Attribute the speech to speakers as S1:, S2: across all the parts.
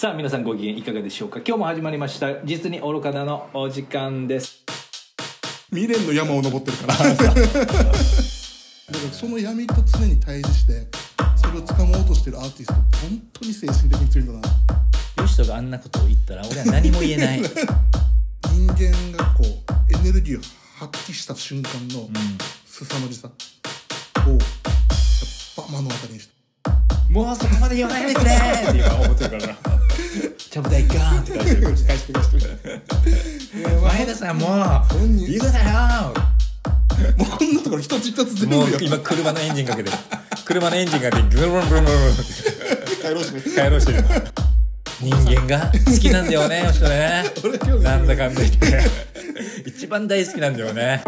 S1: さあ皆さんご機嫌いかがでしょうか？今日も始まりました実に愚かだのお時間です。
S2: 未練の山を登ってるから。だからその闇と常に対峙してそれを掴もうとしてるアーティストって本当に精神的に強いんだな。
S1: ヨシトがあんなことを言ったら俺は何も言えない、うん、
S2: 人間がこうエネルギーを発揮した瞬間の凄まじさをやっぱ目の当たりにして
S1: もうそこまで言わないでくれ。って今思ってるからな。ちょぶ台ガーンって返してる
S2: 返して返して
S1: 前田さんもう言うなよ。
S2: もうこんなところ一つ一つ全部
S1: もう今車のエンジンかけてる。車のエンジンかけてグルブルブルブル。
S2: 帰ろうし。ね
S1: 帰ろうし。てる人間が好きなんだよねよしとね なんだかんだ言って。一番大好きなんだよね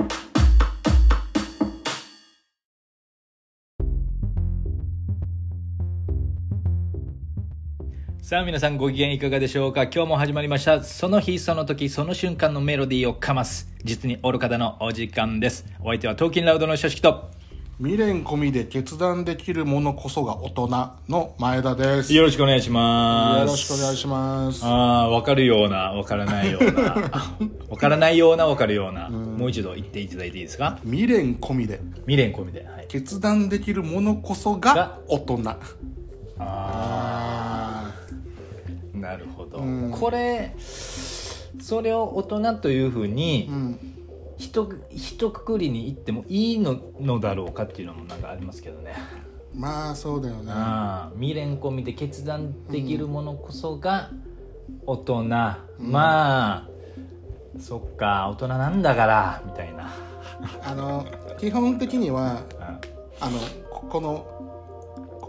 S1: さあ皆さんご機嫌いかがでしょうか？今日も始まりました。その日その時その瞬間のメロディーをかます。実に愚かだのお時間です。お相手はトーキンラウドの書式と
S2: 未練込みで決断できるものこそが大人の前田です。
S1: よろしくお願いします。
S2: よろしくお願いします。
S1: ああ分かるような分からないような。分からないような分かるような。もう一度言っていただいていいですか？
S2: 未練込みで。
S1: 未練込みで、はい、
S2: 決断できるものこそが大人。
S1: あ
S2: あうん。
S1: これそれを大人というふうにひとひとくくりに言ってもいいののだろうかっていうのもなんかありますけどね。
S2: まあそうだよね。
S1: 未練込みで決断できるものこそが大人、まあそっか大人なんだからみたいな。
S2: あの基本的には
S1: あ
S2: あのここの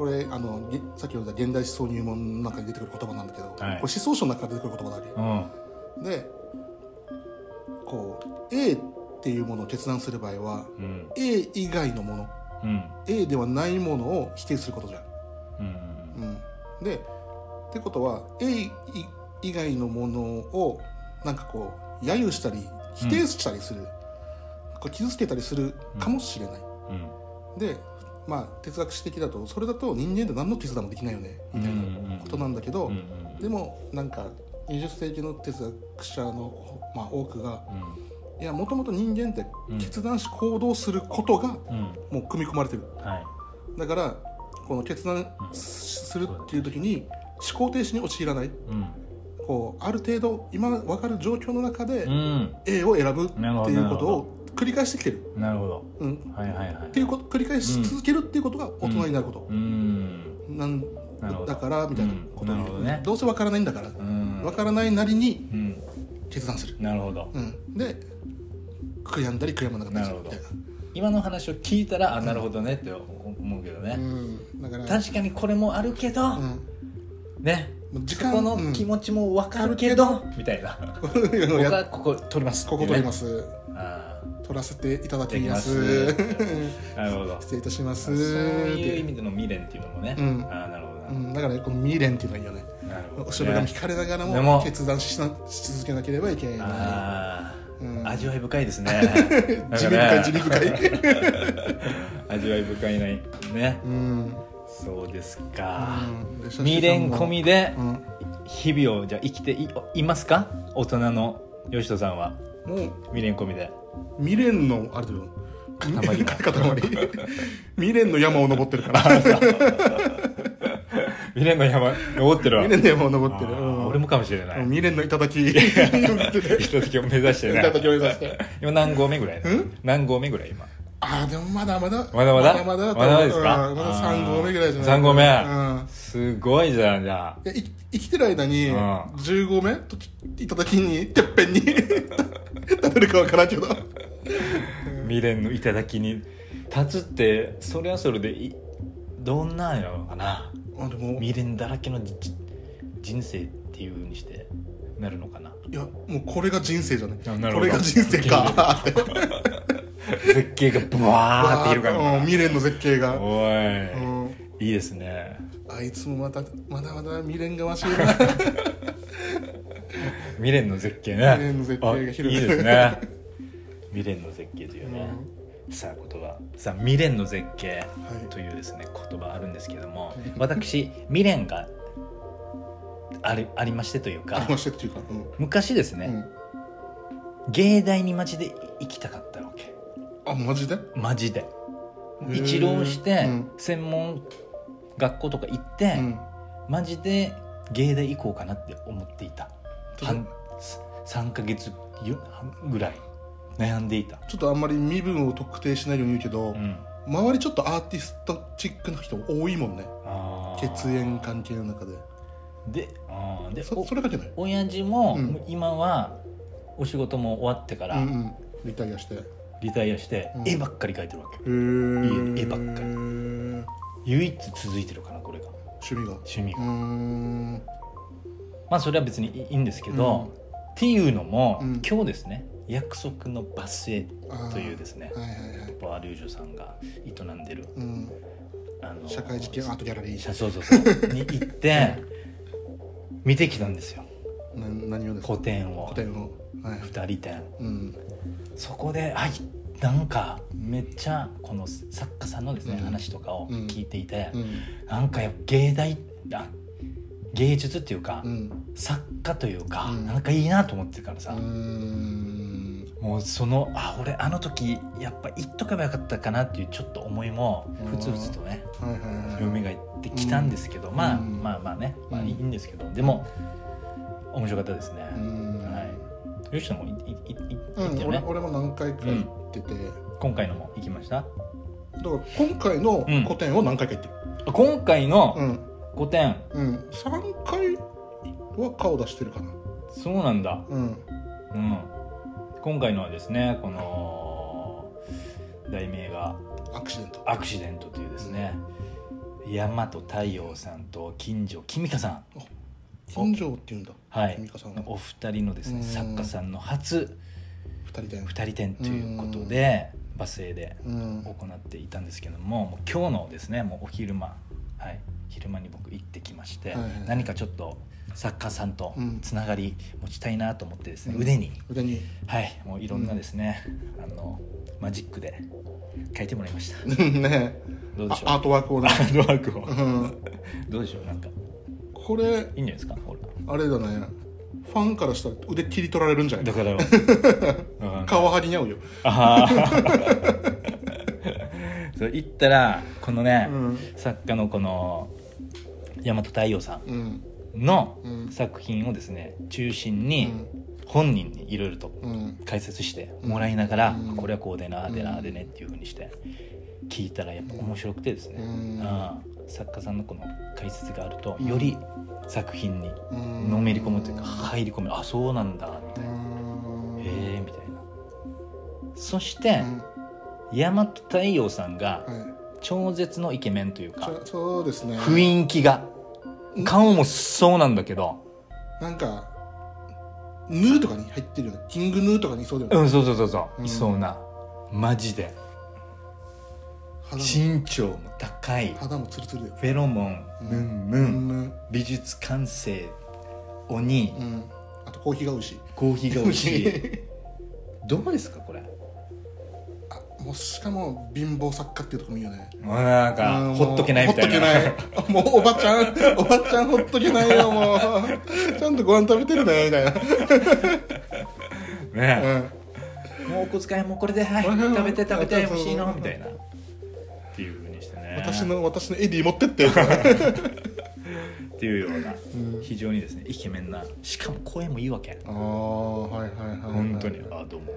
S2: これあのげさっき言った現代思想入門の中に出てくる言葉なんだけど、
S1: はい。
S2: これ思想書の中から出てくる言葉だわ
S1: うん。
S2: けでこう A っていうものを決断する場合は
S1: うん。
S2: A 以外のもの
S1: うん。
S2: A ではないものを否定することじゃん。
S1: うん
S2: うん、でってことは A い以外のものをなんかこう揶揄したり否定したりする、こう傷つけたりするかもしれない、
S1: うん。
S2: でまあ哲学史的だとそれだと人間で何の決断もできないよねみたいなことなんだけど、
S1: うんうん
S2: でもなんか20世紀の哲学者の、まあ、多くがいやもともと人間って決断し行動することが
S1: うん。うん
S2: もう組み込まれてる。
S1: はい。
S2: だからこの決断するっていう時に思考停止に陥らない。
S1: うん。
S2: こうある程度今分かる状況の中で
S1: うん。
S2: A を選ぶっていうことを繰り返してきてる、
S1: なるほど。
S2: うん、
S1: はいはいはい。
S2: っていうこと繰り返し続けるっていうことが大人になること。
S1: うん。
S2: なんだからみたいなことを言う
S1: うんね。
S2: どうせ分からないんだから。
S1: うん。
S2: 分からないなりに
S1: うん。
S2: 決断する、
S1: なるほど。
S2: うん、で悔やんだり悔やまなかったりする。みたいな
S1: 今の話を聞いたらあなるほどねって思うけどね。
S2: うん、だから
S1: 確かにこれもあるけど
S2: うん。
S1: ね。
S2: 時間
S1: そこの気持ちも分かるけどみたいな。僕
S2: や
S1: はここ取ります。
S2: ここ取ります。
S1: あ
S2: 取らせていただきま
S1: す。なるほど。
S2: 失礼いたします。
S1: そういう意
S2: で
S1: 味での未練っていうのもね。
S2: うん。
S1: あなるほどな。
S2: うん、だからこの未練っていうのはいいよね。
S1: なるほどね。
S2: 後ろ髪引かれながらも決断しなし続けなければいけない。
S1: あ
S2: うん。
S1: あ味わい深いですね。
S2: 地味深い地味深い。
S1: 味わい深いねね。
S2: うん。
S1: そうですか。
S2: うん。
S1: 未練込みで
S2: うん。
S1: 日々をじゃあ生きていいますか？大人の吉人さんは。
S2: もう
S1: 未練込みで
S2: 未練のあれだよ。
S1: 塊が
S2: 塊。未練の山を登ってるから。
S1: 未練の山登ってるわ。
S2: 未練の山を登ってる。うん。
S1: 俺もかもしれない。
S2: 未練の頂き。
S1: 人時を目指してね。
S2: 頂きを目指して。
S1: 今何合目ぐらい
S2: ん？
S1: 何合目ぐらい今？
S2: ああでもまだまだ
S1: まだまだ？
S2: まだまだ
S1: まだですか？
S2: うんまだ3合目ぐらいじゃない？
S1: 三合目？
S2: うん。
S1: すごいじゃんじゃ
S2: いやい生きてる間に
S1: うん。
S2: 10合目と頂きにてっぺんに 立てるかわからんけど。
S1: あ未練の頂に。立つってそれはそれでいどんなんやろうかな。
S2: あでも。い
S1: 未練だらけのじ人生っていうふうにしてなるのかな。
S2: やもうこれが人生じゃない。これが人生か
S1: 絶景がブワーっている。から
S2: うん未練の絶景が。
S1: おい、
S2: うん
S1: いいですね。
S2: あいつもまたまだまだ未練がましいな
S1: 未練の絶景ね。
S2: 未練の絶景が
S1: あ
S2: 広がる。
S1: いいですね。未練の絶景というね、さあ言葉。さあ未練の絶景というですね言葉あるんですけども私未練がありありましてというか
S2: ありましてっていうか
S1: 昔ですね、
S2: うん、うん、
S1: 芸大にマジで行きたかったわけ
S2: あマジで？
S1: マジで。一浪して
S2: うん。
S1: 専門学校とか行って、
S2: うん。
S1: マジで芸大行こうかなって思っていた。
S2: ちょっ
S1: 半3ヶ月よぐらい。悩んでいた、
S2: とちょっとあんまり身分を特定しないように言うけど、
S1: うん、
S2: 周りちょっとアーティストチックな人多いもんね。血縁関係の中で。
S1: でで
S2: そ
S1: お
S2: それだけね
S1: 親父も、
S2: うん。
S1: 今はお仕事も終わってから
S2: うんうん。リタイアして。へ
S1: リタイアして、
S2: うん。
S1: 絵ばっかり描いてるわけ。
S2: え
S1: 絵ばっかり。
S2: り
S1: 唯一続いてるかなこれが。
S2: 趣味が。
S1: 趣味が、まあそれは別にいいんですけど、っていうのも、
S2: うん。
S1: 今日ですね約束のバスへというですね
S2: はいはいはい。
S1: バーリュージュさんが営んでる
S2: うん。
S1: あの
S2: 社会実験アートギャラリー。
S1: そうそうそう。に行って見てきたんですよ。
S2: な何をですか？
S1: 個展を。
S2: 古典を。はい。
S1: 2人展。
S2: うん
S1: そこであいなんかめっちゃこの作家さんのですね、
S2: うん。
S1: 話とかを聞いていて、
S2: うん。
S1: なんか芸大あ芸術っていうか、
S2: うん。
S1: 作家というか、
S2: うん。
S1: なんかいいなと思ってるからさ、もうそのあ俺あの時やっぱ言っとけばよかったかなっていうちょっと思いもふつふつとね蘇ってきたんですけど、まあ、
S2: うん。
S1: まあまあね、まあ、
S2: うん。
S1: いいんですけどでも面白かったですね、
S2: うん
S1: はい吉野もいいいいい
S2: うん俺俺も何回か行ってて、
S1: 今回のも行きました？
S2: だから今回の
S1: うん。
S2: 個展を何回か行ってる。
S1: 今回の
S2: うん。
S1: 個展、
S2: うん。3回は顔出してるかな。
S1: そうなんだ、
S2: うん。
S1: うん、今回のはですねこの題名が
S2: アクシデント「
S1: アクシデント」というですね、大和太陽さんと金城君香さん
S2: 金城っていうんだ
S1: はい。
S2: 君香さんは
S1: お二人のですね
S2: うん。
S1: 作家さんの初
S2: 二人で
S1: 二人展ということでバスへで
S2: うん。
S1: 行っていたんですけどももう今日のですねもうお昼間はい。昼間に僕行ってきまして、
S2: はいはい
S1: 何かちょっと作家さんと
S2: うん。
S1: つながり持ちたいなと思ってですね、
S2: うん。
S1: 腕に。
S2: 腕に。
S1: はい。もういろんなですね、あのマジックで書いてもらいました。
S2: ね。
S1: どうでしょう？
S2: あアートワークをね。
S1: アートワークを。
S2: うん。
S1: どうでしょう？なんか
S2: これ
S1: いいんじゃないですか？
S2: あれだね。ファンからしたら腕切り取られるんじゃない？
S1: だから うん。
S2: カワハギに合うよ。
S1: ああ そう言ったらこのね、
S2: うん。
S1: 作家のこの大和太陽さ
S2: うん。
S1: んの
S2: うん。
S1: 作品をですね中心
S2: う
S1: に
S2: ん。
S1: 本人にいろいろと
S2: うん。
S1: 解説してもらいながら、
S2: うん。
S1: これはこうでなで
S2: うん
S1: なでねっていうふうにして聞いたらやっぱ面白くてですね、
S2: うん。
S1: ああ作家さんのこの解説があると
S2: うん。
S1: より作品に
S2: うん
S1: のめり込むというか入り込む。あそうなんだみたいな、
S2: うん。
S1: へえみたいな。そして
S2: う、ん。
S1: 大和太陽さんが
S2: はい。
S1: 超絶のイケメンというか
S2: そそうですね。
S1: 雰囲気が顔もそうなんだけど
S2: なんかヌーとかに入ってるよねキングヌーとかにいそうだよね、
S1: うんそうそうそうそう、
S2: うん。
S1: いそうな。マジで身長も高い。
S2: 肌もツルツルだよ。
S1: フェロモンムンムン
S2: うん
S1: 美術感性鬼。
S2: うん。あとコーヒーが美味しい。
S1: コーヒーが美味しい。どうですかこれ？
S2: あもうしかも貧乏作家っていうところもいいよね。
S1: もうなんか
S2: うん
S1: ほっとけないみたいな。
S2: ほっとけない。もうおばちゃんおばちゃんほっとけないよもう。ちゃんとご飯食べてるねみたいな、
S1: ね
S2: うん、
S1: もうお小遣いもこれではい。
S2: うん。
S1: 食べて食べて美味しいのみたいなっていうふうにしてね。
S2: 私の私のエディ持ってって。
S1: っていうような
S2: うん。
S1: 非常にですねイケメンなしかも声もいいわけ。
S2: ああはいはいはい、はい、
S1: 本当に「あどうも。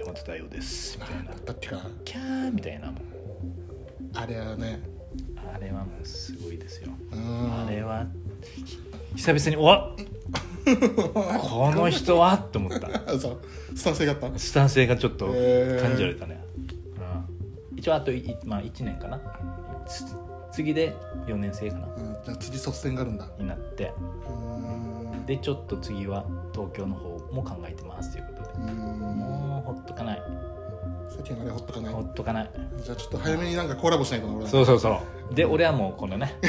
S1: 大和太陽です」みたいな。
S2: だってか「
S1: キャー」みたいな
S2: あれはね。
S1: あれはもうすごいですよ。
S2: うん。
S1: あれはひ久々に「わっ。この人。は!」と思った。
S2: あ そう。スタン性があった。
S1: スタン性がちょっと感じられたね、うん、一応あとい、まあ、1年かな。つ次で4年生かな。
S2: うん、じゃあ次卒戦があるんだ。
S1: になって。
S2: うん。
S1: でちょっと次は東京の方も考えてますということで。
S2: うん。
S1: もうほっとかない。
S2: 世間あれほっとかない？
S1: ほっとかない。
S2: じゃあちょっと早めになんかコラボしないとな俺
S1: そうそうそう。で俺はもうこのね。
S2: こ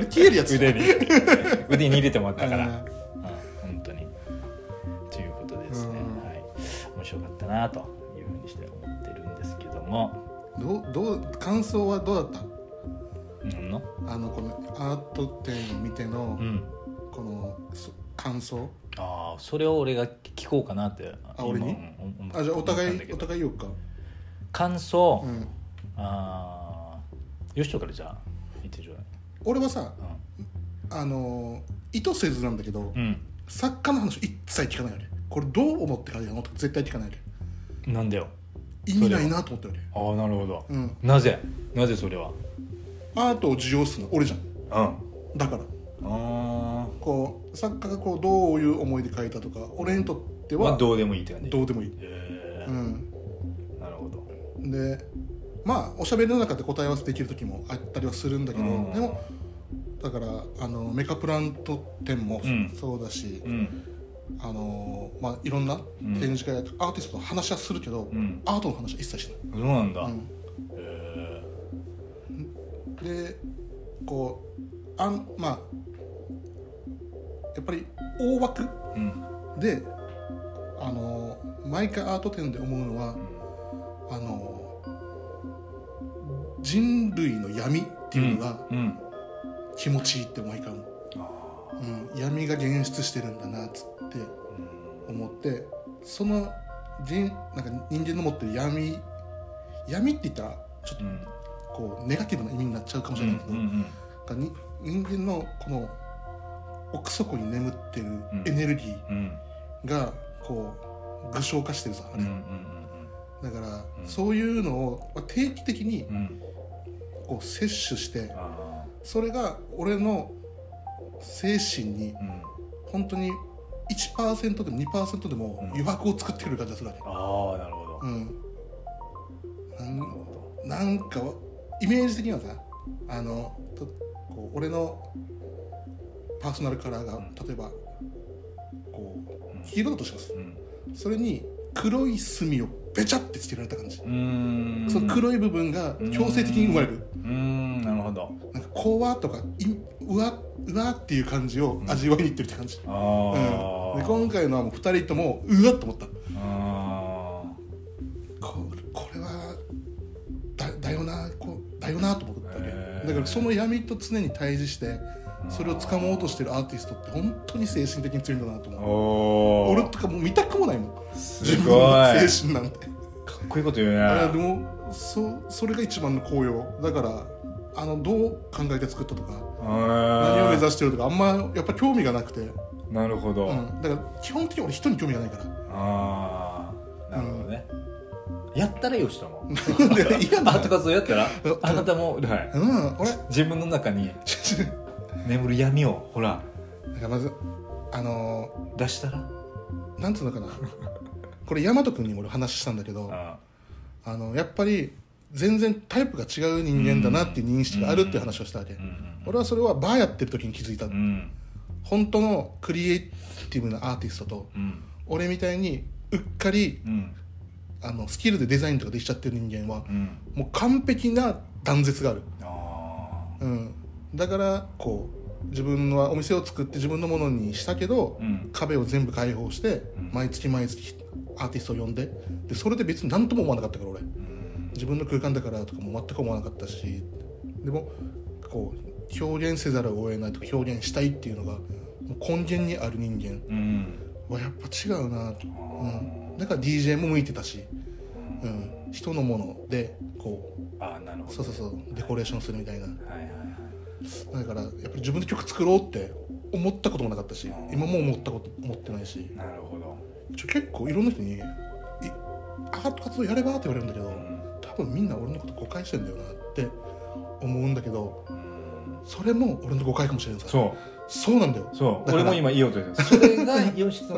S2: れ消えるやつ
S1: 腕に 腕に入れてもらったから、
S2: うん。
S1: うん、本当に。ということでですね、
S2: うん。
S1: はい、面白かったなというふうにして思ってるんですけども
S2: どうどう感想はどうだった？
S1: うんの？
S2: あのこのアート展を見ての
S1: うん。
S2: このそ感想？
S1: ああそれを俺が聞こうかなって。
S2: あ俺に？あじゃあお互いお互い言おうか。
S1: 感想、
S2: うん。
S1: ああよしとからじゃあ言ってちょうだい。
S2: 俺はさあの意図せずなんだけど、
S1: うん、
S2: 作家の話一切聞かないよねこれどう思って書いたの？とか絶対聞かないよね
S1: うん、なんでよ
S2: 意味ないなと思ったよね。
S1: ああなるほど、
S2: うん。
S1: なぜ？なぜそれは？
S2: アートを受容するの俺じゃん。
S1: うん。
S2: だから。
S1: あ
S2: こう作家がこうどういう思いで書いたとか俺にとっては
S1: あまあどうでもいいって感じ。
S2: どうでもいい、
S1: へえ
S2: うん、
S1: なるほど。
S2: でまあおしゃべりの中で答え合わせできる時もあったりはするんだけど、
S1: うん。
S2: でもだからあのメカプラント展も
S1: うん。
S2: そうだし、
S1: うん
S2: あのまあ、いろんな展示会やアーティストと話はするけど、
S1: うん。
S2: アートの話は一切しない、
S1: そうなんだ、
S2: うん。
S1: へえ
S2: でこうあんまあやっぱり大枠
S1: うん。
S2: であの毎回アート展で思うのはあの人類の闇っていうのが
S1: うん。
S2: 気持ちいいって毎回思う、うん、闇が現出してるんだなっつって思ってその人なんか人間の持ってる闇闇って言ったらちょっと
S1: うん。
S2: こうネガティブな意味になっちゃうかもし
S1: うん
S2: れないけど、
S1: うん
S2: がに人間のこの奥底に眠ってる
S1: ん。
S2: エネルギ
S1: うん。
S2: ーがこう具象化してるさ、あれ
S1: うんうん
S2: だから、
S1: うん。
S2: そういうのをまあ定期的に
S1: うん。うん
S2: こう摂取して
S1: あ
S2: それが俺の精神に本当に1%でも2%でも
S1: うん。
S2: 余白を作ってくる感じがするわけ、
S1: ああなるほど。
S2: うん、なん
S1: な
S2: んかはイメージ的にはさあのとこう俺のパーソナルカラーが例えばこ
S1: うん。
S2: う黄色だとします。
S1: どうん。
S2: それに黒い墨をべちゃってつけられた感じ、その黒い部分が強制的に生まれる。
S1: うーんなるほど。
S2: なんかこわとかいうわうわっていう感じを味わいにいってるって感じ、
S1: あ
S2: うん、
S1: あ、
S2: で今回のはもう2人ともうわっと思った。
S1: あ
S2: ここれはだだよなこうだよなと思ったわけだからその闇と常に対峙してそれを掴もうとしてるアーティストって本当に精神的に強いんだなと
S1: ー
S2: 思う。俺とかもう見たくもないもん。
S1: す
S2: 自分の精神なんて。
S1: かっこいいこと言うね。
S2: でもそそれが一番の紅葉だからあのどう考えて作ったとか何を目指してるとかあんまやっぱ興味がなくて、
S1: なるほど、
S2: うん、だから基本的に俺人に興味がないから。
S1: ああなるほどね、やったらよしとも
S2: で嫌な
S1: アート活動やったらあなたも、はい、
S2: うん俺
S1: 自分の中に 眠る闇をほら
S2: なんかまずあの
S1: 出したら？
S2: ーなんつうのかな。これ大和君にも俺話したんだけど
S1: あ
S2: あ。のやっぱり全然タイプが違う人間だなっていう認識があるっていう話をしたわけ、
S1: うんうん。
S2: 俺はそれはバーやってる時に気づいた、
S1: うん
S2: 本当のクリエイティブなアーティストと
S1: うん。
S2: 俺みたいにうっかり
S1: うん。
S2: あのスキルでデザインとかできちゃってる人間は
S1: うん。
S2: もう完璧な断絶がある、
S1: あ
S2: うん、だからこう自分のお店を作って自分のものにしたけど、
S1: ーうん。
S2: 壁を全部開放して、
S1: うん。
S2: 毎月毎月アーティストを呼んででそれで別に何とも思わなかったから俺。
S1: うん。
S2: 自分の空間だからとかも全く思わなかったし。でもこう表現せざるを得ないとか表現したいっていうのが根源にある人間。
S1: うん。
S2: はやっぱ違うなと、うん、だから DJ も向いてたし、うん、人のものでこ
S1: ああなるほど。
S2: うそうそうそう。デコレーションするみたいな。
S1: はいはいはい。
S2: だからやっぱり自分で曲作ろうって思ったこともなかったし今も思ったこと思ってないし。
S1: なるほど。
S2: ちょ結構いろんな人にい「アート活動やれば?」って言われるんだけど
S1: うん。
S2: 多分みんな俺のこと誤解してんだよなって思うんだけど
S1: うん
S2: それも俺の誤解かもしれないさ
S1: そう。
S2: そうなんだよ。
S1: そう。俺も今言おうとしてたそれが吉野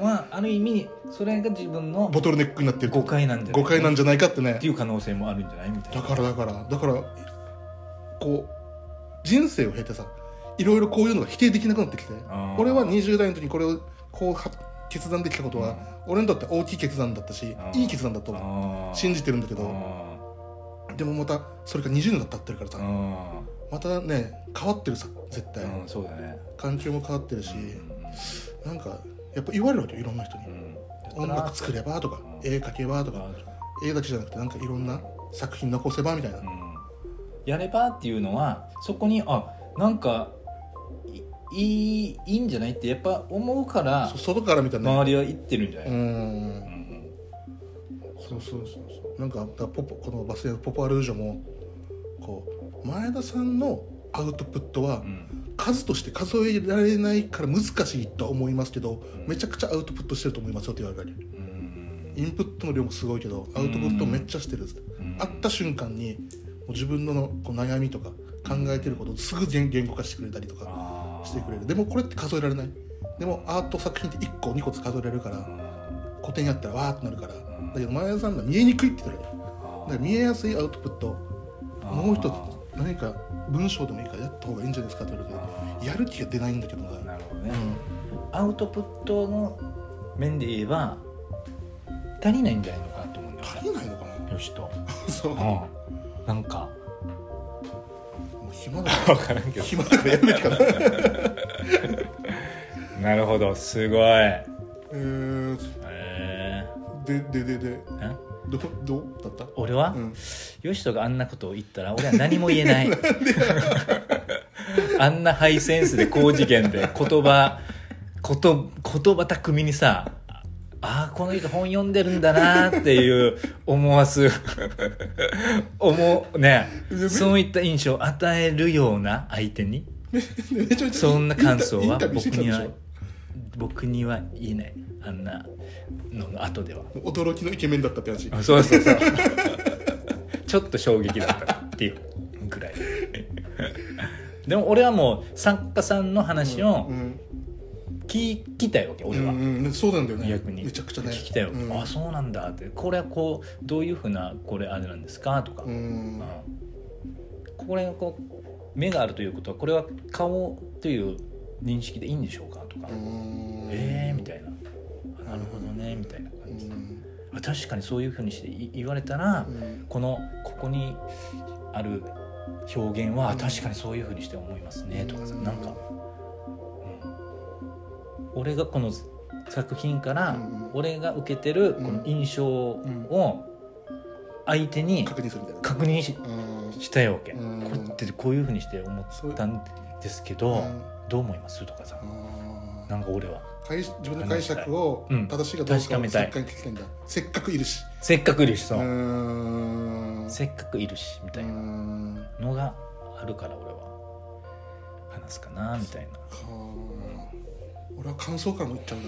S1: はある意味それが自分の
S2: ボトルネックになってる
S1: 誤解なんじゃない
S2: 誤解なんじゃないかってね。
S1: っていう可能性もあるんじゃないみたいな。
S2: だからだからだからこう人生を経てさいろいろこういうのが否定できなくなってきて俺は20代の時にこれをこうは決断できたことは、俺にとって大きい決断だったしいい決断だと信じてるんだけど
S1: あ
S2: でもまたそれが20年経ってるからさまたね変わってるさ絶対。
S1: ーうんそうだね。
S2: 環境も変わってるし
S1: うん
S2: なんかやっぱ言われるわけよいろんな人に。
S1: うん。
S2: 音楽作ればとか
S1: うん。
S2: 絵描けばとか絵だけじゃなくてなんかいろんな作品残せばみたいな。
S1: うん。やればっていうのはそこにあなんかいいいいいんじゃないってやっぱ思うから
S2: そ外から見たらね。
S1: 周りは言ってるんじゃな
S2: う
S1: い、うん
S2: ん。そうそうそうそう。なんかポポこのバス停のポポアルージョもこう前田さんのアウトプットは
S1: うん。
S2: 数として数えられないから難しいとは思いますけど、
S1: うん。
S2: めちゃくちゃアウトプットしてると思いますよって言われる
S1: うん。
S2: インプットの量もすごいけどアウトプットめっちゃしてる。会った瞬間にもう自分ののこう悩みとか考えてることをすぐ言言語化してくれたりとかしてくれる。でもこれって数えられない。でもアート作品って1個2個数えられるから古典やったらわーってなるから。だけど前田さんが見えにくいって言ってる。だから見えやすいアウトプットもう一つ何か文章でもいいからやった方がいいんじゃないですかって言われてやる気が出ないんだけどな。
S1: なるほどね、
S2: うん。
S1: アウトプットの面で言えば足りないんじゃないのかなと思うんだよ
S2: 足りないのか
S1: ねよしと、
S2: な そう。
S1: うん、なんか。
S2: もう暇だ。か
S1: 分からんけ
S2: ら暇だからやるべきかな
S1: なるほど。すごい。
S2: えー、
S1: え
S2: でででで。
S1: ー、ん
S2: どどうだった
S1: 俺は、
S2: うん
S1: よしとがあんなことを言ったら俺は何も言えないあんなハイセンスで高次元で言葉こと言葉巧みにさああこの人本読んでるんだなっていう思わす思うねそういった印象を与えるような相手にそんな感想は僕には僕には言えないあんなのの後では。
S2: 驚きのイケメンだったって話。
S1: あそうそうそう。ちょっと衝撃だったっていうぐらい。でも俺はもう作家さんの話を
S2: うん
S1: 聞きたいわけ俺は、
S2: うんうん、そうなんだよね。
S1: 逆に。
S2: めちゃくちゃね。
S1: 聞きたいわけ、
S2: うん。
S1: あそうなんだって。これはこうどういうふうなこれあれなんですか？とか、
S2: うん。
S1: うん。これがこう目があるということはこれは顔という認識でいいんでしょうか？とか、
S2: うん。
S1: ええー、みたいな。あなるほどねみたいな
S2: う
S1: 感じで、
S2: ん。
S1: あ確かにそういうふうにしてい言われたら、
S2: うん。
S1: このここにある表現は確かにそういうふうにして思いますねとかさ
S2: うん。
S1: なんか、うん。俺がこの作品から
S2: うん。
S1: 俺が受けてるこの印象を相手に
S2: 確認するみたいな。
S1: 確認し
S2: うん。
S1: したいわけ、
S2: うん。
S1: これってこういうふうにして思ったんですけど、
S2: うん。
S1: どう思います？とかさ。
S2: うん
S1: なんか俺は。
S2: 解自分の解釈を
S1: うん。
S2: 正しいかどうかを
S1: 確かめたい。
S2: せっかく聞きたいんだ。せっかくいるし。
S1: せっかくいるしそう。せっかくいるしみたいな。
S2: うん。
S1: のがあるから俺は。話すかなみたいな。
S2: か俺は感想からも言っちゃうな。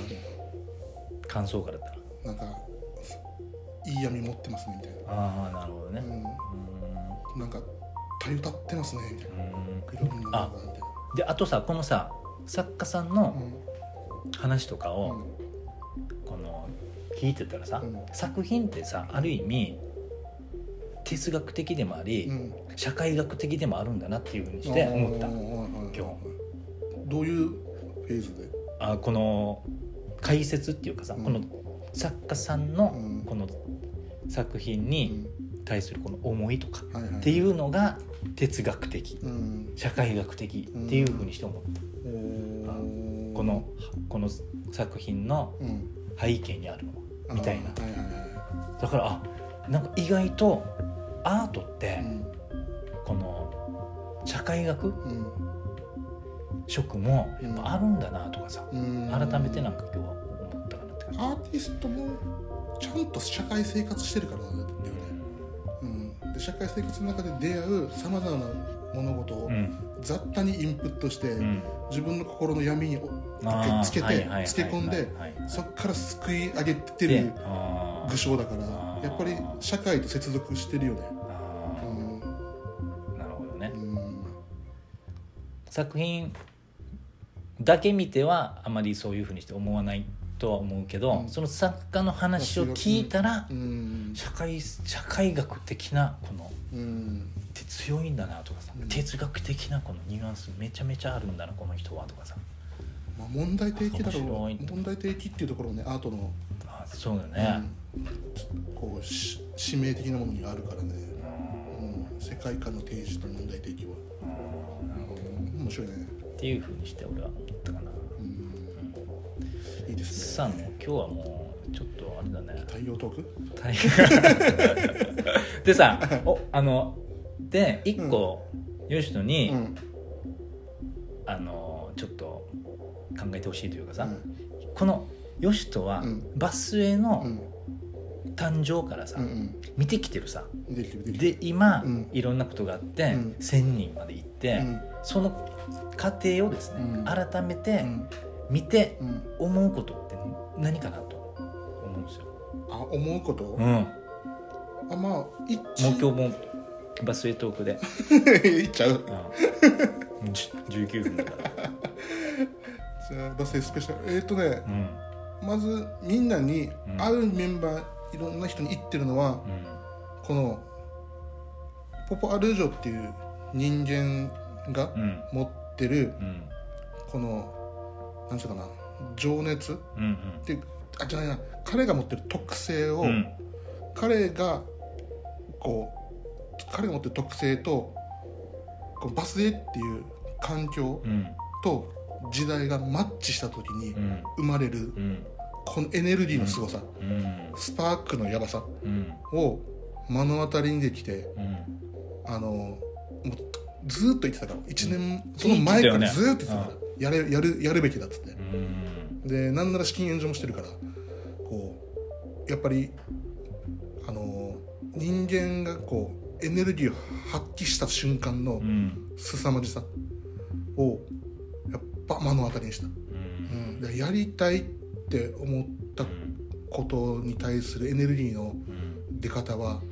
S1: 感想からだ。ったら
S2: なんかいい闇持ってますねみたい
S1: ああなるほどね。
S2: な、
S1: う
S2: うん、なんかたゆたってますねみたいな。
S1: ーん。
S2: いろんなのがみたいな
S1: であとさこのさ作家さんの
S2: うん
S1: 話とかを、
S2: うん。
S1: この聞いてたらさ、
S2: うん。
S1: 作品ってさある意味哲学的でもあり、
S2: うん。
S1: 社会学的でもあるんだなっていうふうにして思った。
S2: 今
S1: 今
S2: どういうフェーズで？
S1: あこの解説っていうかさ、
S2: うん。
S1: この作家さんの
S2: うん。
S1: この作品
S2: う
S1: に
S2: ん。
S1: 対するこの思いとかっていうのが哲学的。
S2: うん。
S1: 社会学的っていうふうにして思った、このこの作品の
S2: うん。
S1: 背景にあるのはみたいな。だからあなんか意外とアートってこの社会学
S2: うん。
S1: 色もやっぱあるんだなとかさ
S2: うん。
S1: 改めてなんか今日は思ったかなって感じ。
S2: アーティストもちゃんと社会生活してるからだよね、うん、で社会生活の中で出会うさまざまな物事を
S1: うん
S2: 雑多にインプットして、
S1: うん。
S2: 自分の心の闇につけて
S1: はいはい
S2: つけ込んで
S1: はい
S2: そこから救い上げて
S1: で
S2: る具象だからやっぱり社会と接続してるよね。
S1: あ
S2: うん
S1: ー。なるほどね。
S2: うん。
S1: 作品だけ見てはあまりそういうふうにして思わないとは思うけど、
S2: うん。
S1: その作家の話を聞いたら、
S2: うん。
S1: 社会社会学的なこの
S2: うん
S1: 強いんだなとかさ、
S2: うん。
S1: 哲学的なこのニュアンスめちゃめちゃあるんだなこの人はとかさ。
S2: まあ、問題提起だろう問題提起っていうところねアートの、
S1: あそうだね、
S2: うん。こうし使命的なものにあるからね、うん、世界観の提示と問題提起は、うん、面白いね、
S1: っていうふうにして俺は思ったかな。
S2: うん、いいですね。
S1: さあ今日はもうちょっとあれだね。
S2: 太陽トーク？
S1: でさおあので一個、よしとに、
S2: うん。
S1: あのちょっと考えてほしいというかさ、
S2: うん。
S1: このヨシトは
S2: うん。
S1: バスへ
S2: う
S1: の
S2: ん。
S1: 誕生からさ、
S2: うん
S1: 見てきてるさ。
S2: うんで
S1: 今、
S2: うん。
S1: いろんなことがあって、
S2: うん。
S1: 1,000人まで行って、
S2: うん。
S1: その過程をですね、
S2: うん。
S1: 改めて
S2: うん。
S1: 見て
S2: うん。
S1: 思うことって何かなと思うんですよ。
S2: あ思うこと？
S1: うん、も
S2: あまあ一
S1: う今日もバスへトークで、
S2: いっちゃう。
S1: うん、じ19分だから。
S2: じゃあバスエスペシャル。えっ、とね
S1: うん。
S2: まずみんなに、
S1: うん。
S2: あるメンバーいろんな人に言ってるのはこのポポ・アルージョっていう人間が
S1: うん。うん
S2: 持ってる
S1: うん。
S2: このなんていうかな情熱っ
S1: うん。
S2: ていうあじゃないな。彼が持ってる特性を、
S1: うん。
S2: 彼がこう彼が持ってる特性とこうバスへっていう環境
S1: うん
S2: と時代がマッチした時に
S1: うん。
S2: 生まれる
S1: うん。
S2: このエネルギーの凄さ、
S1: うん。
S2: スパークのやばさ
S1: うん。
S2: を目の当たりにできて
S1: うん。
S2: あのもうずーっと言ってたから1年、その前からずーっと言ってたから、やれやるやるべきだっつって。
S1: うん。
S2: でなんなら資金援助もしてるからこうやっぱりあの人間がこうエネルギーを発揮した瞬間の
S1: うん。
S2: 凄まじさをやっぱ目の当たりにした、
S1: うん。
S2: うん、でやりたいって思ったことに対するエネルギーの
S1: うん。
S2: 出方は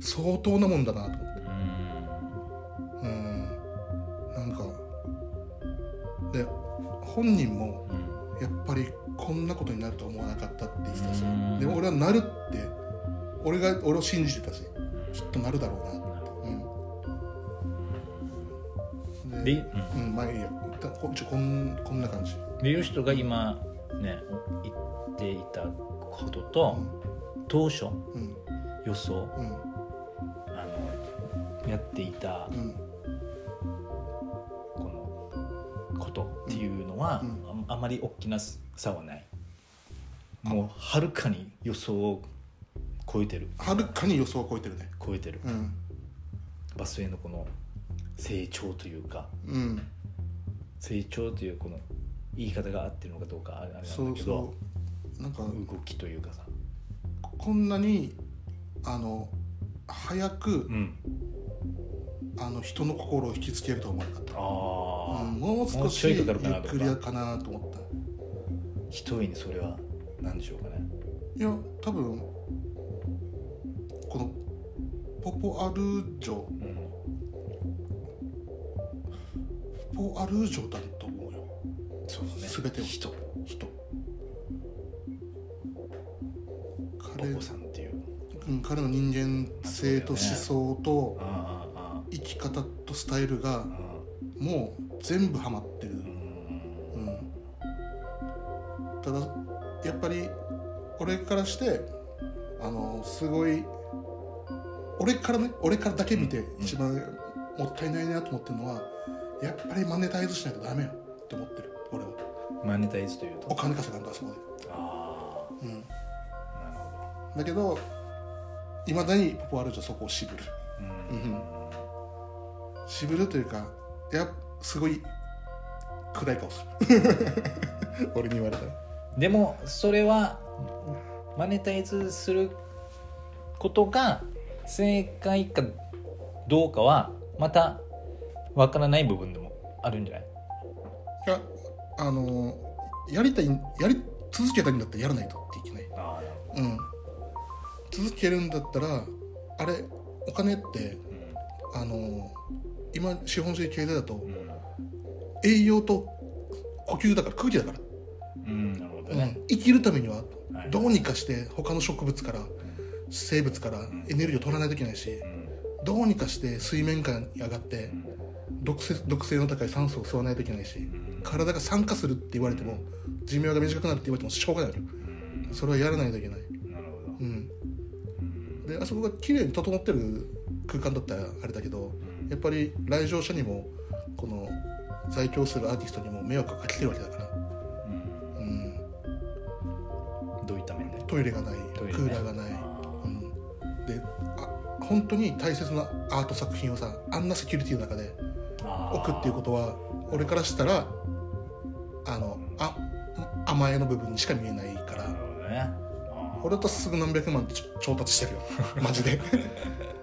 S2: 相当なもんだなと。思って
S1: うん。
S2: うん。なんかで本人も
S1: うん。
S2: やっぱりこんなことになると思わなかったって言ってたし
S1: うん。
S2: でも俺はなるって俺が俺を信じてたしきっとなるだろうな。うん。
S1: で、
S2: でうん。まあいいや。ここんこんな感じ。
S1: でいう人が今ね言っていたことと、当初
S2: うん。
S1: 予想
S2: うん。
S1: あのやっていた
S2: うん。
S1: このことっていうのは、
S2: うん。
S1: ああまり大きな差はない。もうはるかに予想を超えてる。
S2: はるかに予想を超えてるね。
S1: 超えてる。
S2: うん。
S1: バスへのこの成長というか。
S2: うん。
S1: 成長というこの言い方が合ってるのかどうかあれなんだけど。
S2: そうそう。なんか
S1: 動きというかさ。
S2: こんなにあの早く
S1: うん。
S2: あの人の心を引きつけるとは思わなかった。
S1: ああ、
S2: うんもう少しゆっくりかなと思った。
S1: 一人にそれは。何でしょうかね。
S2: いや多分このポポアルージョ。
S1: うん
S2: ポポアルージョだと思うよ。
S1: そうだね。
S2: 全てを。
S1: 人。
S2: 人。
S1: お
S2: 彼,、
S1: 子さんっていう。
S2: うん、彼の人間性と思想と生き方とスタイルがもう全部ハマってる、
S1: うん。
S2: うん、ただやっぱり俺からしてあのすごい俺からね俺からだけ見て一番もったいないなと思ってるのはやっぱりマネタイズしないとダメよ。って思ってる。俺は。
S1: マネタイズというと？
S2: お金稼がんとあそこ
S1: あ
S2: で、うん、
S1: あなる
S2: だけどいまだにポポアルージョはそこを渋る。
S1: ほどうん。
S2: 渋るというかいやすごい暗い顔する。俺に言われたら。
S1: でもそれはマネタイズすることが正解かどうかはまたわからない部分でもあるんじゃない？
S2: いやあのやりたいやり続けたいんだったらやらないとっていけない。
S1: あ
S2: うん。続けるんだったらあれお金ってあの今資本主義経済だと
S1: うん。
S2: 栄養と呼吸だから空気だから、
S1: うん、うん、なるほど
S2: うん。
S1: ね、
S2: 生きるためには
S1: はい。
S2: どうにかして他の植物から生物からエネルギーを取らないといけないし
S1: うん。
S2: どうにかして水面下に上がって毒性毒性の高い酸素を吸わないといけないし
S1: うん。
S2: 体が酸化するって言われても寿命が短くなるって言われてもしょうがないそれはやらないといけない、うん、
S1: うん。
S2: であそこが綺麗に整ってる空間だったらあれだけどやっぱり来場者にもこの在京するアーティストにも迷惑がかけてるわけだから、
S1: うん。
S2: うん、
S1: どういった面で？
S2: トイレがない
S1: ね。
S2: クーラーがない、であ本当に大切なアート作品をさあんなセキュリティの中で
S1: ー。
S2: 置くっていうことは俺からしたらあのあ甘えの部分にしか見えないから。
S1: ね。
S2: 俺とすぐ何百万って調達してるよ。マジで。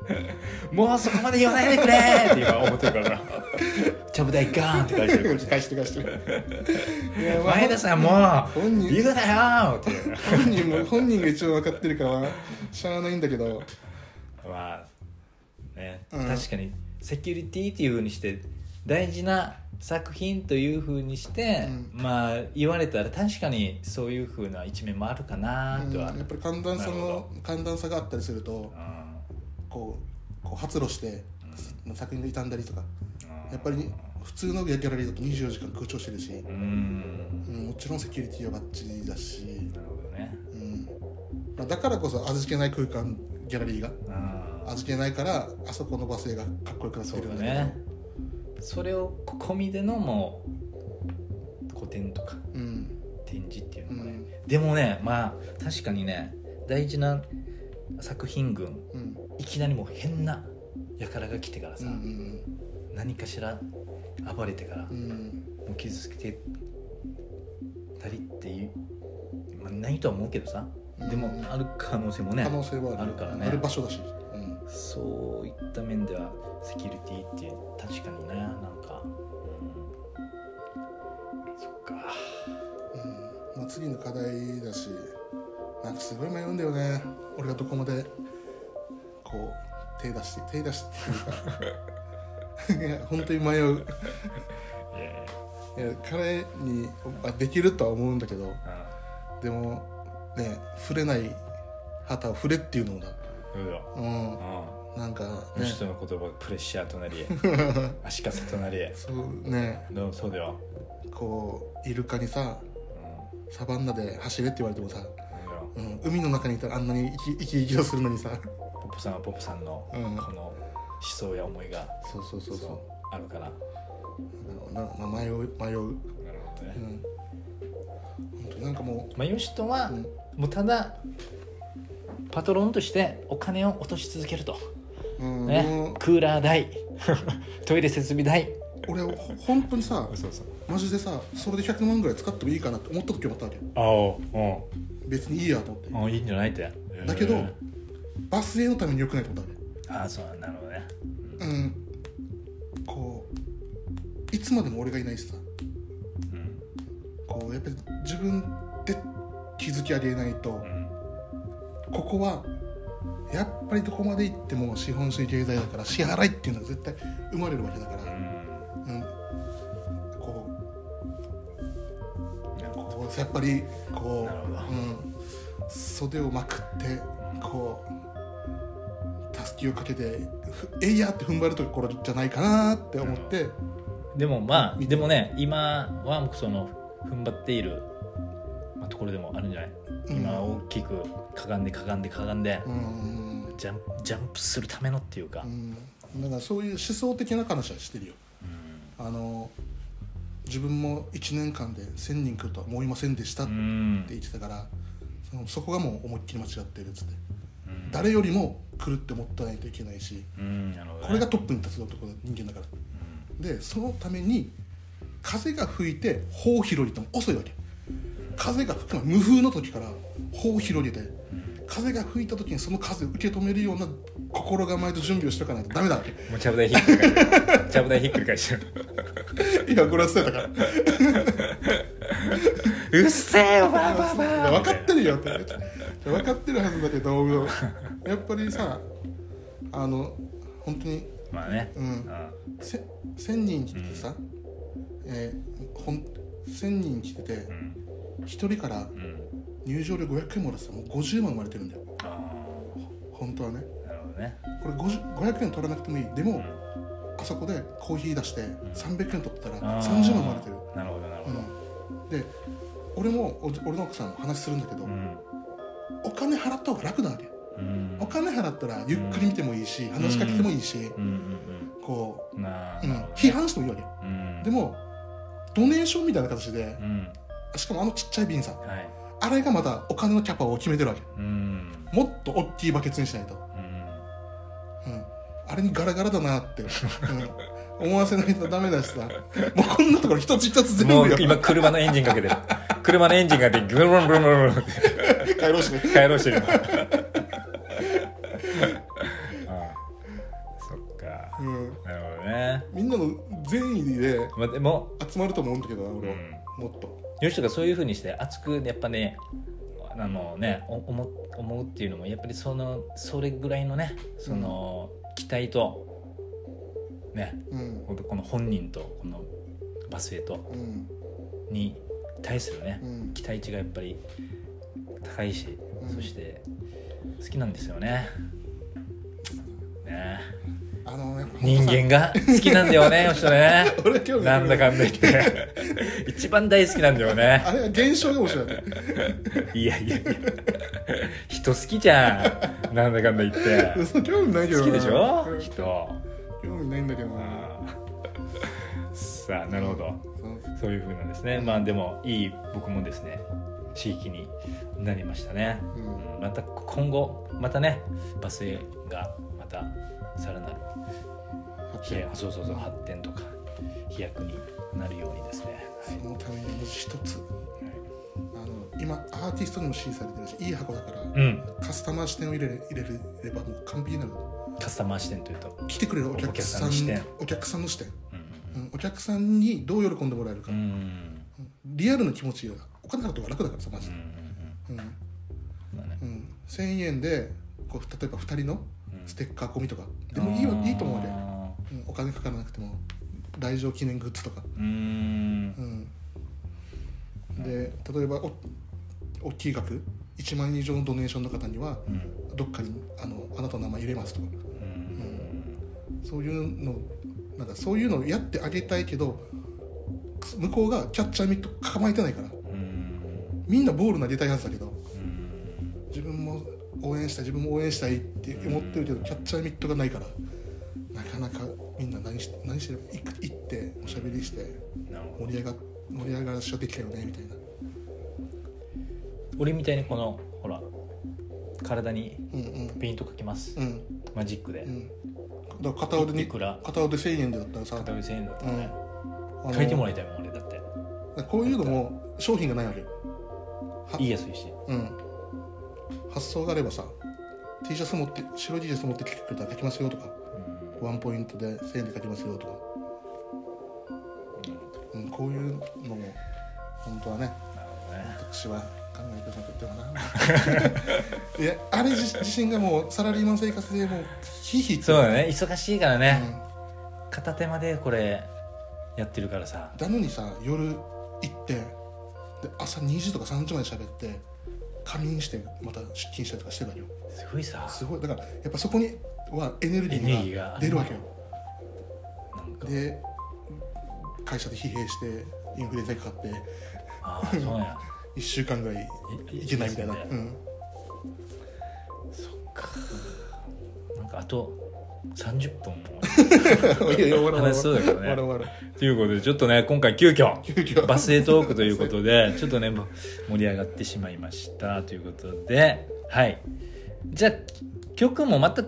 S1: もうそこまで言わないでくれって今思ってるからなちゃぶ台ガーンって返してる。
S2: 返して返してる
S1: 前田さんもう
S2: 本人
S1: 言うなよって。
S2: 本人も本人が一番分かってるからはしゃあないんだけど。
S1: まあね、
S2: うん
S1: 確かにセキュリティっていうふうにして大事な作品というふうにして、
S2: う
S1: まあ言われたら確かにそういうふうな一面もあるかな
S2: うん。
S1: とは、
S2: やっぱり寒暖差の寒暖差があったりするとこうこう発露して、作品が傷んだりとか。やっぱり普通のギャラリーだと24時間空調してるし、
S1: うん。うん
S2: うん、もちろんセキュリティはバッチリだし、
S1: なるほどね。
S2: うん。まあ、だからこそ味気ない空間ギャラリーが。
S1: うん。
S2: 味気ないからあそこの罵声がかっこよくなってるんだけど。
S1: だね。それを込みでのもう古典とか。
S2: うん。
S1: 展示っていうのもね、
S2: うん。
S1: でもねまあ確かにね大事な作品群。
S2: うん。
S1: いきなりもう変な輩が来てからさ、
S2: うんうん。
S1: 何かしら暴れてから、も
S2: うん。
S1: う傷つけてたりっていう、まあ、ないとは思うけどさ、
S2: うん。
S1: でもある可能性もね
S2: 可能性はある
S1: からね。
S2: ある場所だし、うん。
S1: そういった面ではセキュリティって確かにねなんか、うん、そっか。
S2: うん。まあ、次の課題だしなんかすごい迷うんだよね。俺がどこまでこう手出して手出してっていうか 本当に迷う。
S1: いや
S2: 彼にあできるとは思うんだけど
S1: あ
S2: でもね触れない旗を触れっていうのだ。
S1: うわ
S2: うん。
S1: うん
S2: なんか
S1: この
S2: ね。
S1: 人の言葉がプレッシャーとなり 足かせとなり
S2: そうね。
S1: どうそうだよ、
S2: こうイルカにさ
S1: うん。
S2: サバンナで走れって言われてもさ、
S1: そうだよ。
S2: うん、海の中にいたらあんなに生き生き生きとするのにさ。
S1: ポップさんはポップさんのこ
S2: うん。
S1: の思想や思いが
S2: そうそうそうそう。
S1: あるから。
S2: なな迷う迷う、
S1: なるほどね、
S2: うん、本当なんかも
S1: まあ、ヨシトは、
S2: う、うん。
S1: もうただパトロンとしてお金を落とし続けると、
S2: うん、
S1: ね。クーラー代。トイレ設備代。
S2: 俺ほ本当にさ
S1: そうそう
S2: マジでさそれで100万ぐらい使ってもいいかなって思った時もあったわけ
S1: あお
S2: 別にいいやと思って。
S1: おいいんじゃないって。
S2: だけど
S1: うん
S2: バスへのために良くないと思ったわ
S1: ああそうなるほどね。
S2: けうん。こういつまでも俺がいないしさ。
S1: うん。
S2: こうやっぱり自分で気づき上げないと
S1: うん。
S2: ここはやっぱりどこまで行っても資本主義経済だから支払いっていうのが絶対生まれるわけだから、うん、こうこうやっぱりこう、うん、袖をまくってこうたすきをかけてふえいやって踏ん張るところじゃないかなって思って、
S1: でもまあでもね今はその踏ん張っている、まあ、ところでもあるんじゃない、
S2: うん。
S1: 今大きくかがんでかがんでかがんで、
S2: うん。
S1: ジャンジャンプするためのっていうか、
S2: うん、だからそういう思想的な話はしてるよ。あの自分も1年間で1000人来るとは思いませんでしたって
S1: うん。
S2: 言ってたからそのそこがもう思いっきり間違ってるっつって。
S1: うん。
S2: 誰よりも来るって思ってないといけないし
S1: ね。
S2: これがトップに立つ男人間だから。でそのために風が吹いて帆を広げても遅いわけ。風が吹くのは無風の時から帆を広げて。風が吹いた時にその風を受け止めるような心構えと準備をしておかないとダメだわけ。
S1: もうちゃぶ台ひっくり返してるちゃぶ台ひっくり返してる
S2: いやこれは伝えたから。
S1: うっせえよバーバーバー
S2: 分かってるよって。分かってるはずだけどやっぱりさあの本当に
S1: まあね。
S2: うん。せ1000人来ててさ、えーほん1000人来てて
S1: うん。
S2: 1人から
S1: うん。
S2: 入場料500円もらってたらもう50万生まれてるんだよ。
S1: あ
S2: 本当はね。
S1: あなるほどね。
S2: これ50 500円取らなくてもいい。でも、
S1: うん。
S2: あそこでコーヒー出して300円取ったら
S1: あー。
S2: 30万生まれてる、
S1: なるほどなるほど。
S2: うん、で俺もお俺の奥さんも話するんだけど、
S1: うん。
S2: お金払った方が楽なわけ。
S1: うん
S2: お金払ったらゆっくり見てもいいし、話しかけてもいいし、こ
S1: う
S2: う、うん。批判してもいいわけ。
S1: うん。
S2: でもドネーションみたいな形で
S1: うん。
S2: しかもあのちっちゃい瓶さ
S1: はい。
S2: あれがまたお金のキャパを決めてるわけ。
S1: うん。
S2: もっと大きいバケツにしないと、
S1: うん。
S2: うん、あれにガラガラだなって、うん、思わせないとダメだしさ。もうこんなところ一つ一つ全部
S1: 今車のエンジンかけてる。車のエンジンがでグルングルングルングルンって
S2: 帰ろうしね
S1: 帰ろうしてる
S2: 善意で
S1: まあでも
S2: 集まると思うんだけどな俺は、
S1: うん。
S2: もっと。
S1: よしとかそういうふうにして熱くやっぱねあのねお思思うっていうのもやっぱりそのそれぐらいのねその期待とね
S2: うん。
S1: この本人とこのバスへと
S2: うん。
S1: に対するね
S2: うん。
S1: 期待値がやっぱり高いし、
S2: うん。
S1: そして好きなんですよね。ね
S2: あの
S1: 人間が好きなんだよねよしとね
S2: 俺興味な
S1: んだかんだ言って。一番大好きなんだよね。
S2: あれは現象かもしれない。
S1: いやいやいや。人好きじゃん。なんだかんだ言って。
S2: 嘘興味ないけどな。
S1: 好きでしょ？
S2: うん
S1: 人。
S2: 興味ないんだけどな。
S1: さあなるほど。
S2: そう
S1: いうふうなんですね。まあでもいい僕もですね。地域になりましたね、
S2: うん。
S1: うんまた今後またねバスへがまたさらなるそうそうそう発展とか飛躍になるようにですね、
S2: そのために一つあの今アーティストにも支持されてるしいい箱だから、
S1: うん。
S2: カスタマー視点を入れれ入れればもう完璧になる。
S1: カスタマー視点というと
S2: 来てくれるお客さん
S1: お客さんの視点。
S2: お客さんの視点、
S1: うん
S2: うん、お客さんにどう喜んでもらえるか、
S1: うんうん
S2: リアルな気持ちがお金払った方が楽だからさマジで、
S1: うんうね。
S2: うん、1000円でこう例えば2人の
S1: うん
S2: ステッカー込みとか。でもいいわいいと思うで、
S1: あ
S2: うん、お金かからなくても来場記念グッズとか、
S1: ーうーん。
S2: うん、で例えばお大きい額。1万円以上のドネーションの方には
S1: うん。
S2: どっかにあのあなたの名前入れますとか。
S1: うん。
S2: そういうのなんかそういうのをやってあげたいけど向こうがキャッチャーミット構えてないから。
S1: うん。
S2: みんなボール投げたいはずだけど応援したい自分も応援したいって思ってるけどキャッチャーミットがないからなかなかみんな何して何して行っておしゃべりして盛り上が盛り上がらしはできたよねみたいな。
S1: 俺みたいにこのほら体に
S2: うんうん。
S1: ペイント描きます。
S2: うん。
S1: マジックで。
S2: うん。だから片腕に
S1: いくら？
S2: 片腕1000円でだったらさ。
S1: 片腕1000円だったらね。
S2: あの
S1: 書いてもらいたいもん俺だって。
S2: こういうのも商品がないわけ。い
S1: い安いし。
S2: うん発想があればさ T シャツ持って白い T シャツ持ってきてくれたら書きますよとかワンポイントで1000円で書きますよとか、うん、こういうのも本当はね私は考えてなくてはな。いやあれ自自身がもうサラリーマン生活でもうヒーヒー
S1: そうだね。忙しいから
S2: う
S1: ね
S2: ん。
S1: 片手間でこれやってるからさ。
S2: なのにさ夜行ってで朝2時とか3時まで喋って仮眠してまた出勤したりとかしてたよ。
S1: すごいさ。
S2: すごい。だからやっぱそこにはエネルギ
S1: ー
S2: ー
S1: が。
S2: が出るわけよ。で会社で疲弊してインフルエンザにかかって
S1: ああそうや。
S2: 1週間ぐらい
S1: い
S2: いけないみたいな、うん、
S1: そっか。なんかあと30分も。話しそうだけどね。ということでちょっとね今回急遽
S2: 急遽。
S1: バスへトークということでちょっとね盛り上がってしまいましたということで。はい。じゃあ曲もまた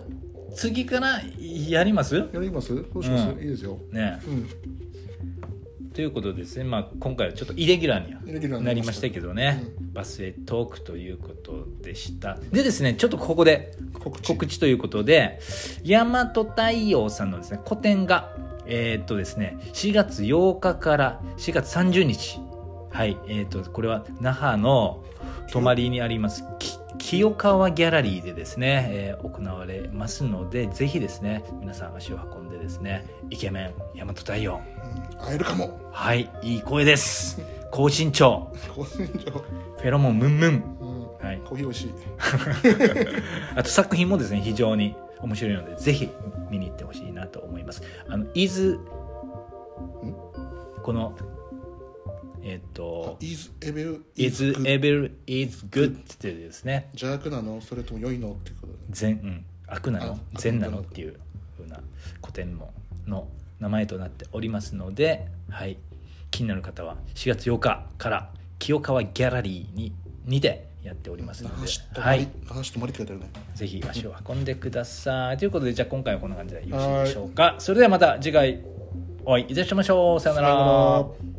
S1: 次からやります？
S2: やります？どうします、
S1: うん。
S2: いいですよ。
S1: ね。
S2: うん
S1: ということでですね、まあ、今回はちょっとイレギュラーにはなりましたけどね、
S2: う
S1: バスへトークということでした。でですねちょっとここで
S2: 告知。
S1: ということで大和太陽さんのですね個展がえーっとですね4月8日から4月30日。はいえーっとこれは那覇の泊まりにありますき清川ギャラリーでですね、えー行われますのでぜひですね皆さん足を運んでですね。イケメン大和太陽
S2: うん、会えるかも。
S1: はいいい声です。高身長。
S2: 高身長。
S1: フェロモンムンムン。
S2: うん。
S1: はい。
S2: コーヒー美味しい。
S1: あと作品もですね非常に面白いのでぜひ見に行ってほしいなと思います。あの伊豆。このえっ、と
S2: is ever「
S1: is
S2: good
S1: ever is good」ってですね。
S2: 邪悪なの？それとも良いの？っていうことで。
S1: 善、うん、悪なの？
S2: あ
S1: 善なの？っていう古典もの名前となっておりますので、はい、気になる方は4月8日から清川ギャラリーににてやっておりますのではい、
S2: 那覇市泊まりって書いてあるね
S1: ぜひ足を運んでください。ということで、じゃあ今回はこんな感じでよろしいでしょうか。それではまた次回お会いいたしましょう。さような
S2: ら。